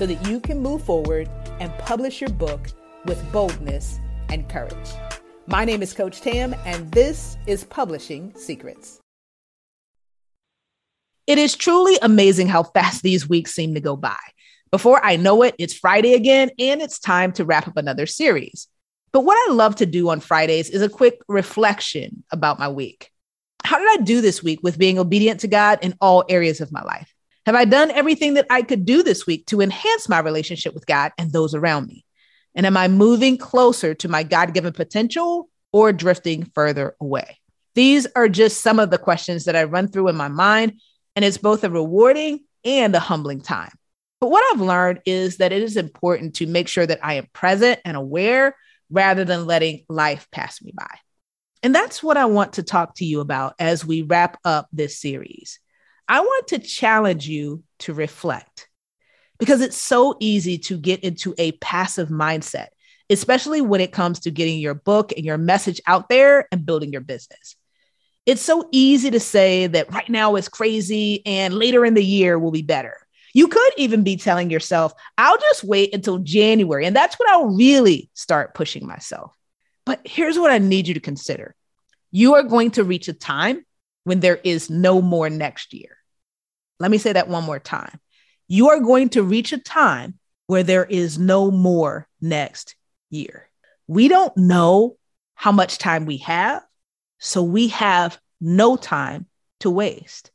so that you can move forward and publish your book with boldness and courage. My name is Coach Tam, and this is Publishing Secrets. It is truly amazing how fast these weeks seem to go by. Before I know it, it's Friday again, and it's time to wrap up another series. But what I love to do on Fridays is a quick reflection about my week. How did I do this week with being obedient to God in all areas of my life? Have I done everything that I could do this week to enhance my relationship with God and those around me? And am I moving closer to my God given potential or drifting further away? These are just some of the questions that I run through in my mind, and it's both a rewarding and a humbling time. But what I've learned is that it is important to make sure that I am present and aware rather than letting life pass me by. And that's what I want to talk to you about as we wrap up this series. I want to challenge you to reflect because it's so easy to get into a passive mindset, especially when it comes to getting your book and your message out there and building your business. It's so easy to say that right now is crazy and later in the year will be better. You could even be telling yourself, I'll just wait until January. And that's when I'll really start pushing myself. But here's what I need you to consider you are going to reach a time when there is no more next year. Let me say that one more time. You are going to reach a time where there is no more next year. We don't know how much time we have, so we have no time to waste.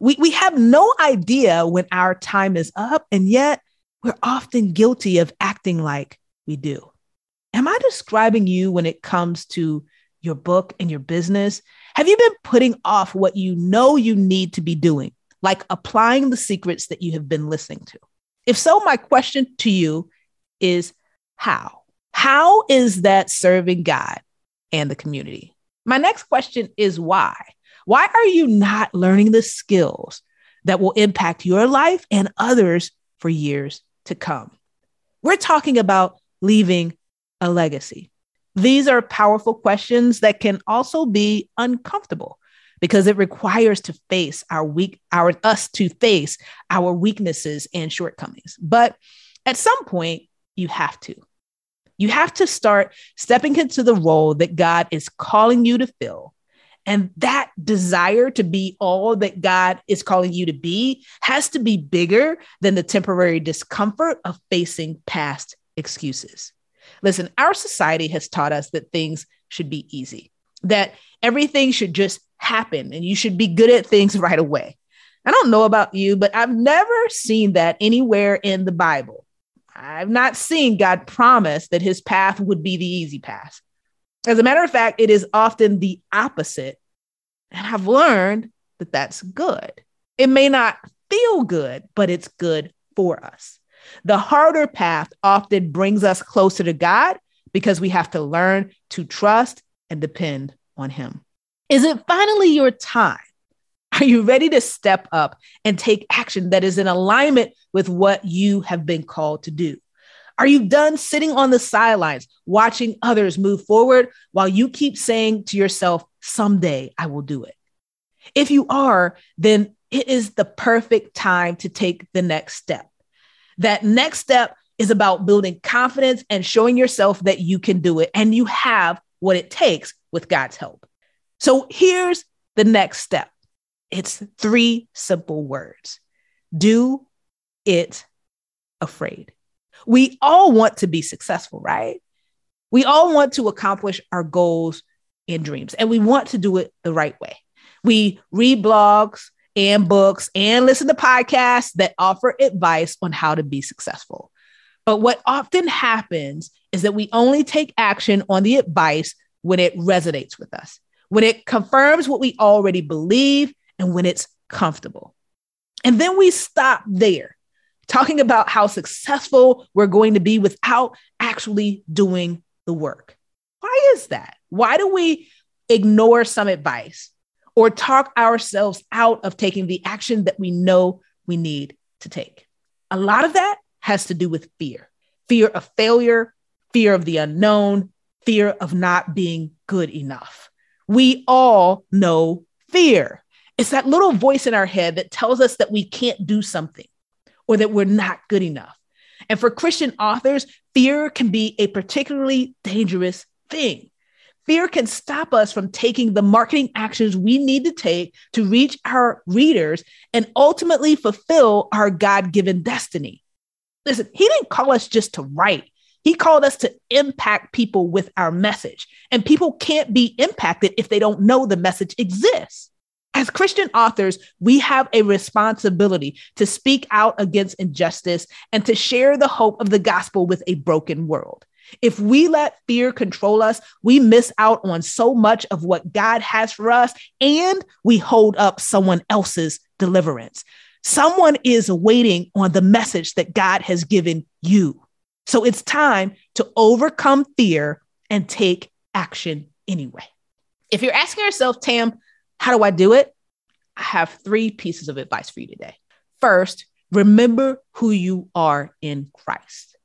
We, we have no idea when our time is up, and yet we're often guilty of acting like we do. Am I describing you when it comes to your book and your business? Have you been putting off what you know you need to be doing, like applying the secrets that you have been listening to? If so, my question to you is how? How is that serving God and the community? My next question is why? Why are you not learning the skills that will impact your life and others for years to come? We're talking about leaving a legacy. These are powerful questions that can also be uncomfortable because it requires to face our weak our us to face our weaknesses and shortcomings. But at some point you have to. You have to start stepping into the role that God is calling you to fill and that desire to be all that God is calling you to be has to be bigger than the temporary discomfort of facing past excuses. Listen, our society has taught us that things should be easy, that everything should just happen and you should be good at things right away. I don't know about you, but I've never seen that anywhere in the Bible. I've not seen God promise that his path would be the easy path. As a matter of fact, it is often the opposite. And I've learned that that's good. It may not feel good, but it's good for us. The harder path often brings us closer to God because we have to learn to trust and depend on Him. Is it finally your time? Are you ready to step up and take action that is in alignment with what you have been called to do? Are you done sitting on the sidelines watching others move forward while you keep saying to yourself, someday I will do it? If you are, then it is the perfect time to take the next step. That next step is about building confidence and showing yourself that you can do it and you have what it takes with God's help. So here's the next step it's three simple words do it afraid. We all want to be successful, right? We all want to accomplish our goals and dreams, and we want to do it the right way. We read blogs and books and listen to podcasts that offer advice on how to be successful. But what often happens is that we only take action on the advice when it resonates with us, when it confirms what we already believe, and when it's comfortable. And then we stop there talking about how successful we're going to be without actually doing the work. Why is that? Why do we ignore some advice or talk ourselves out of taking the action that we know we need to take? A lot of that has to do with fear fear of failure, fear of the unknown, fear of not being good enough. We all know fear. It's that little voice in our head that tells us that we can't do something or that we're not good enough. And for Christian authors, fear can be a particularly dangerous thing. Fear can stop us from taking the marketing actions we need to take to reach our readers and ultimately fulfill our God given destiny. Listen, He didn't call us just to write, He called us to impact people with our message. And people can't be impacted if they don't know the message exists. As Christian authors, we have a responsibility to speak out against injustice and to share the hope of the gospel with a broken world. If we let fear control us, we miss out on so much of what God has for us and we hold up someone else's deliverance. Someone is waiting on the message that God has given you. So it's time to overcome fear and take action anyway. If you're asking yourself, Tam, how do I do it? I have three pieces of advice for you today. First, remember who you are in Christ.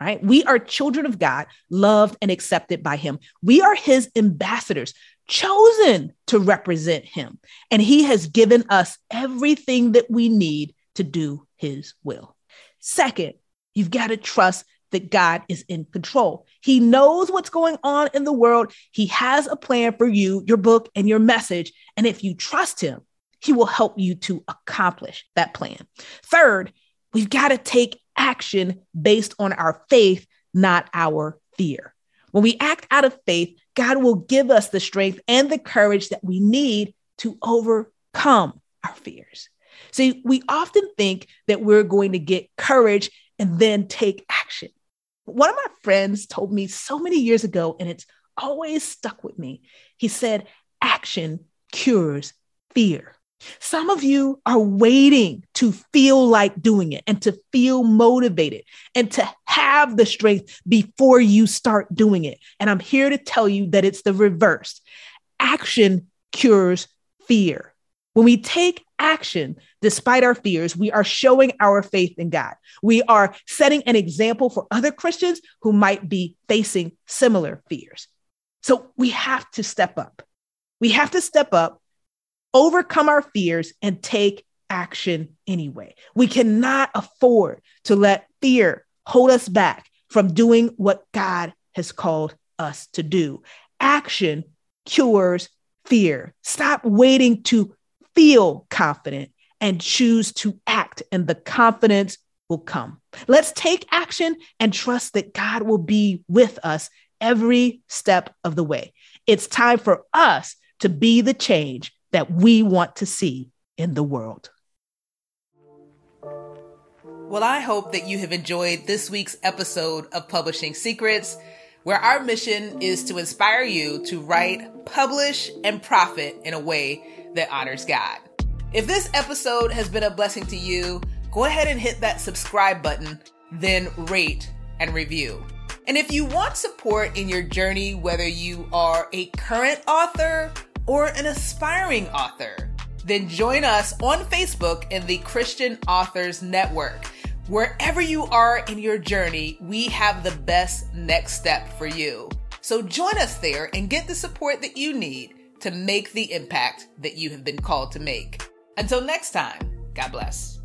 Right? We are children of God, loved and accepted by Him. We are His ambassadors, chosen to represent Him. And He has given us everything that we need to do His will. Second, you've got to trust that God is in control. He knows what's going on in the world. He has a plan for you, your book, and your message. And if you trust Him, He will help you to accomplish that plan. Third, we've got to take action based on our faith, not our fear. When we act out of faith, God will give us the strength and the courage that we need to overcome our fears. See, we often think that we're going to get courage and then take action. One of my friends told me so many years ago, and it's always stuck with me. He said, Action cures fear. Some of you are waiting to feel like doing it and to feel motivated and to have the strength before you start doing it. And I'm here to tell you that it's the reverse. Action cures fear. When we take action despite our fears, we are showing our faith in God. We are setting an example for other Christians who might be facing similar fears. So we have to step up. We have to step up, overcome our fears, and take action anyway. We cannot afford to let fear hold us back from doing what God has called us to do. Action cures fear. Stop waiting to feel confident and choose to act, and the confidence will come. Let's take action and trust that God will be with us every step of the way. It's time for us to be the change that we want to see in the world. Well, I hope that you have enjoyed this week's episode of Publishing Secrets, where our mission is to inspire you to write, publish, and profit in a way that honors God. If this episode has been a blessing to you, go ahead and hit that subscribe button, then rate and review. And if you want support in your journey, whether you are a current author or an aspiring author, then join us on Facebook in the Christian Authors Network. Wherever you are in your journey, we have the best next step for you. So join us there and get the support that you need to make the impact that you have been called to make. Until next time, God bless.